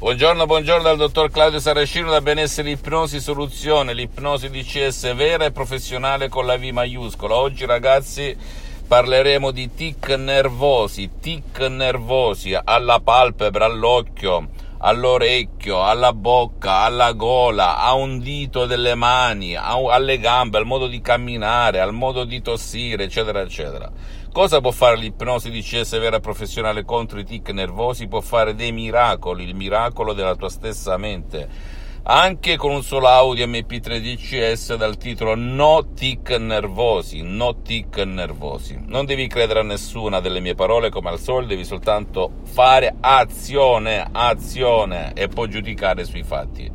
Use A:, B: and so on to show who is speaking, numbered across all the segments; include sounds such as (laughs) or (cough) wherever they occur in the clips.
A: Buongiorno, buongiorno dal dottor Claudio Saracino da Benessere Ipnosi Soluzione, l'ipnosi DCS vera e professionale con la V maiuscola. Oggi ragazzi parleremo di tic nervosi, tic nervosi alla palpebra, all'occhio, all'orecchio, alla bocca, alla gola, a un dito delle mani, alle gambe, al modo di camminare, al modo di tossire, eccetera, eccetera. Cosa può fare l'ipnosi DCS vera professionale contro i tic nervosi? Può fare dei miracoli, il miracolo della tua stessa mente. Anche con un solo audio MP3 DCS dal titolo No tic nervosi, no tic nervosi. Non devi credere a nessuna delle mie parole come al solito, devi soltanto fare azione, azione e poi giudicare sui fatti.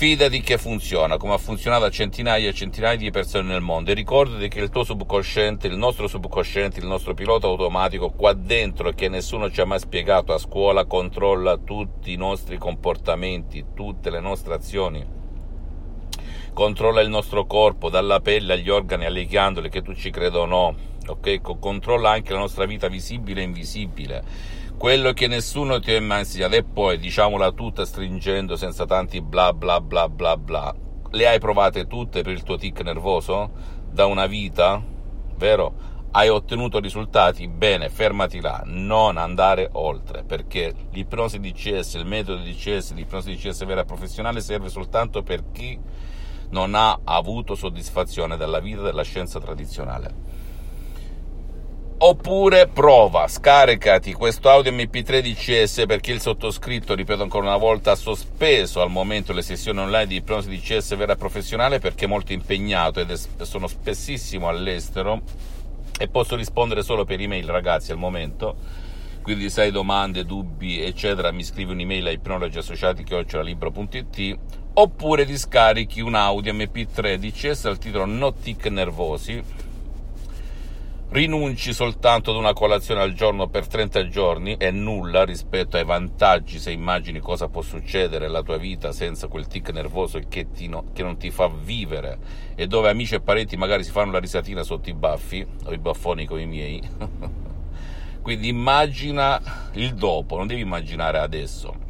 A: Fidati che funziona, come ha funzionato a centinaia e centinaia di persone nel mondo e ricordati che il tuo subconsciente, il nostro subconsciente, il nostro pilota automatico qua dentro che nessuno ci ha mai spiegato a scuola controlla tutti i nostri comportamenti, tutte le nostre azioni. Controlla il nostro corpo, dalla pelle agli organi, alle ghiandole, che tu ci creda o no, ok? Controlla anche la nostra vita visibile e invisibile quello che nessuno ti ha mai insegnato. E poi diciamola tutta stringendo senza tanti bla bla bla bla bla. Le hai provate tutte per il tuo tic nervoso? Da una vita? Vero? Hai ottenuto risultati? Bene fermati là. Non andare oltre perché l'ipnosi DCS il metodo DCS l'ipnosi DCS vera professionale serve soltanto per chi non ha avuto soddisfazione dalla vita della scienza tradizionale Oppure prova, scaricati questo audio MP3 DCS perché il sottoscritto, ripeto ancora una volta, ha sospeso al momento le sessioni online di ipnosi DCS vera professionale perché è molto impegnato ed è, sono spessissimo all'estero e posso rispondere solo per email ragazzi al momento. Quindi se hai domande, dubbi, eccetera, mi scrivi un'email a ipnologiassociati.it oppure ti scarichi un audio MP3 DCS al titolo No Tic Nervosi rinunci soltanto ad una colazione al giorno per 30 giorni è nulla rispetto ai vantaggi se immagini cosa può succedere nella tua vita senza quel tic nervoso che, ti no, che non ti fa vivere. E dove amici e parenti magari si fanno la risatina sotto i baffi o i baffoni come i miei. (laughs) Quindi immagina il dopo non devi immaginare adesso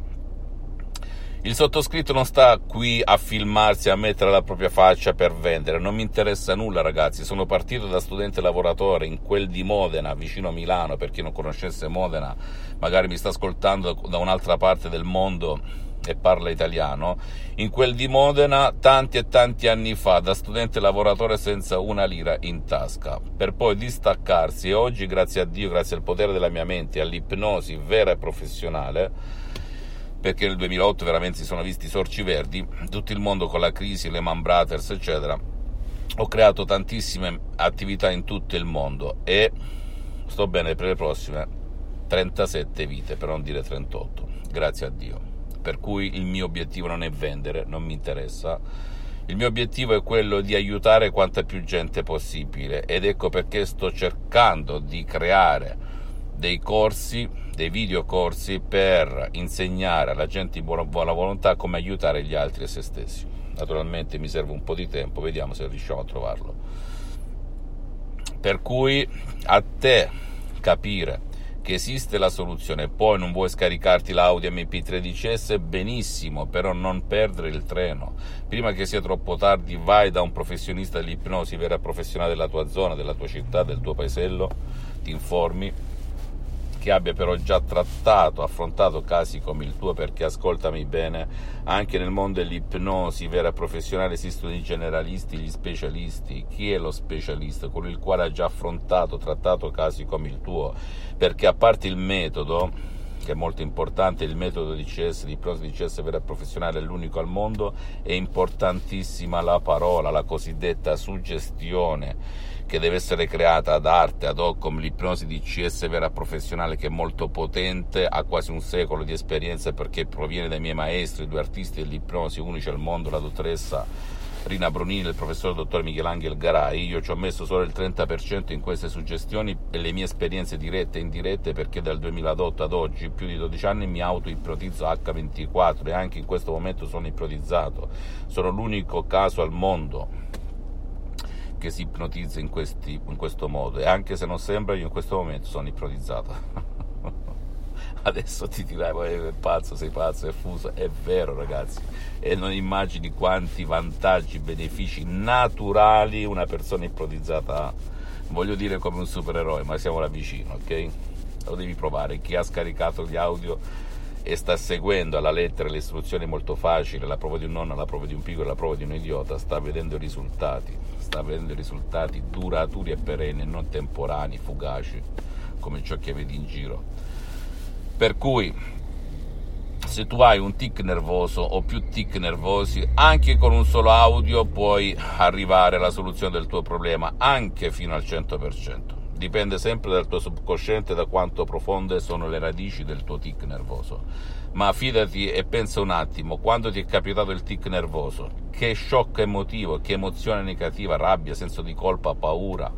A: il sottoscritto non sta qui a filmarsi, a mettere la propria faccia per vendere, non mi interessa nulla ragazzi, sono partito da studente lavoratore in quel di Modena, vicino a Milano, per chi non conoscesse Modena, magari mi sta ascoltando da un'altra parte del mondo e parla italiano, in quel di Modena tanti e tanti anni fa, da studente lavoratore senza una lira in tasca, per poi distaccarsi e oggi, grazie a Dio, grazie al potere della mia mente all'ipnosi vera e professionale, perché nel 2008 veramente si sono visti sorci verdi, tutto il mondo con la crisi, le Man Brothers, eccetera. Ho creato tantissime attività in tutto il mondo e sto bene per le prossime 37 vite, per non dire 38, grazie a Dio. Per cui il mio obiettivo non è vendere, non mi interessa. Il mio obiettivo è quello di aiutare quanta più gente possibile ed ecco perché sto cercando di creare dei corsi, dei videocorsi per insegnare alla gente di buona, buona volontà come aiutare gli altri e se stessi. Naturalmente mi serve un po' di tempo, vediamo se riusciamo a trovarlo. Per cui a te capire che esiste la soluzione, poi non vuoi scaricarti l'Audi MP13S, benissimo, però non perdere il treno. Prima che sia troppo tardi, vai da un professionista dell'ipnosi vera professionale della tua zona, della tua città, del tuo paesello, ti informi che abbia però già trattato, affrontato casi come il tuo, perché ascoltami bene, anche nel mondo dell'ipnosi vera e professionale esistono i generalisti, gli specialisti. Chi è lo specialista? Quello il quale ha già affrontato, trattato casi come il tuo, perché a parte il metodo, che è molto importante, il metodo di CS, di ipnosi di CS vera e professionale è l'unico al mondo, è importantissima la parola, la cosiddetta suggestione che deve essere creata ad arte, ad hoc, come l'ipnosi di CS vera professionale che è molto potente, ha quasi un secolo di esperienza perché proviene dai miei maestri, due artisti dell'ipnosi unici al mondo, la dottoressa Rina Brunini il professor dottor Michelangelo Garai. Io ci ho messo solo il 30% in queste suggestioni e le mie esperienze dirette e indirette perché dal 2008 ad oggi, più di 12 anni, mi auto-ipnotizzo H24 e anche in questo momento sono ipnotizzato. Sono l'unico caso al mondo che si ipnotizza in, questi, in questo modo e anche se non sembra io in questo momento sono ipnotizzato (laughs) Adesso ti dirai, è pazzo, sei pazzo, è fuso. È vero, ragazzi. E non immagini quanti vantaggi, benefici naturali una persona ipnotizzata ha. Voglio dire come un supereroe, ma siamo là vicino, ok? Lo devi provare. Chi ha scaricato gli audio e sta seguendo alla lettera le istruzioni molto facili, la prova di un nonno, la prova di un piccolo, la prova di un idiota, sta vedendo i risultati, sta vedendo i risultati duraturi e perenni, non temporanei, fugaci, come ciò che vedi in giro. Per cui, se tu hai un tic nervoso o più tic nervosi, anche con un solo audio puoi arrivare alla soluzione del tuo problema, anche fino al 100% dipende sempre dal tuo subconsciente, da quanto profonde sono le radici del tuo tic nervoso. Ma fidati e pensa un attimo, quando ti è capitato il tic nervoso, che shock emotivo, che emozione negativa, rabbia, senso di colpa, paura,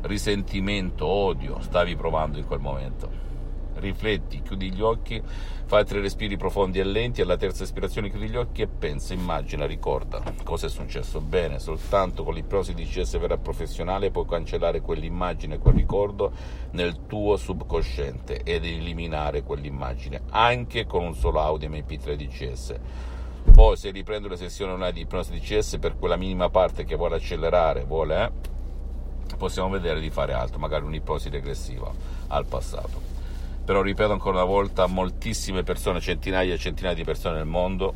A: risentimento, odio stavi provando in quel momento? Rifletti, chiudi gli occhi, fai tre respiri profondi e lenti, alla terza ispirazione chiudi gli occhi e pensa, immagina, ricorda cosa è successo. Bene, soltanto con l'ipnosi di CS vera professionale puoi cancellare quell'immagine, quel ricordo nel tuo subconsciente ed eliminare quell'immagine, anche con un solo audio MP3 di CS. Poi se riprendo le sessioni online di ipnosi di CS per quella minima parte che vuole accelerare, vuole, eh, possiamo vedere di fare altro, magari un'ipnosi regressiva al passato però ripeto ancora una volta, moltissime persone, centinaia e centinaia di persone nel mondo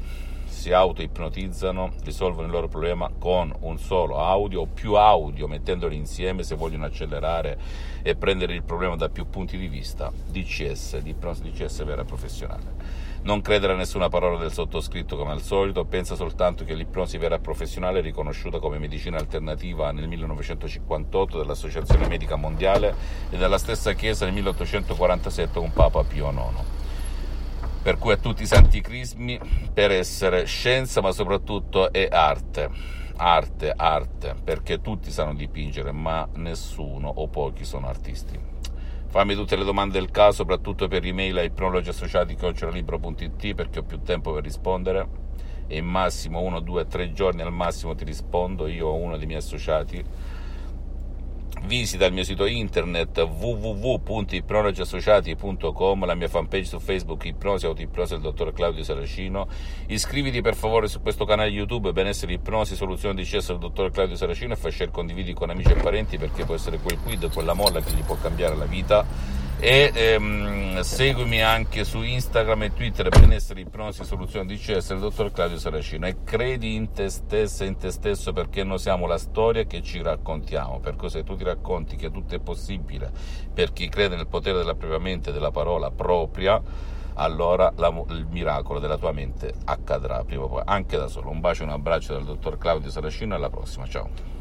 A: si auto-ipnotizzano, risolvono il loro problema con un solo audio o più audio, mettendoli insieme se vogliono accelerare e prendere il problema da più punti di vista. DCS, di DCS vera professionale. Non credere a nessuna parola del sottoscritto come al solito, pensa soltanto che l'ipnosi vera professionale è riconosciuta come medicina alternativa nel 1958 dall'Associazione Medica Mondiale e dalla stessa Chiesa nel 1847 con Papa Pio IX. Per cui a tutti i santi crismi per essere scienza ma soprattutto è arte. Arte, arte, perché tutti sanno dipingere, ma nessuno o pochi sono artisti. Fammi tutte le domande del caso, soprattutto per email a ipnologiassociati.it perché ho più tempo per rispondere. E in massimo uno, due, tre giorni al massimo ti rispondo io o uno dei miei associati visita il mio sito internet www.ipnologiassociati.com, la mia fanpage su Facebook Ipnosi Autoipnosi del dottor Claudio Saracino. Iscriviti per favore su questo canale YouTube Benessere Ipnosi Soluzione di cesso del dottor Claudio Saracino e fai share condividi con amici e parenti perché può essere quel quid, quella molla che gli può cambiare la vita e ehm, seguimi anche su Instagram e Twitter benessere ipnosi soluzione di il dottor Claudio Saracino. E credi in te stessa e in te stesso perché noi siamo la storia che ci raccontiamo. Perché se tu ti racconti che tutto è possibile per chi crede nel potere della propria mente della parola propria allora la, il miracolo della tua mente accadrà prima o poi. Anche da solo. Un bacio e un abbraccio dal dottor Claudio Saracino e alla prossima. Ciao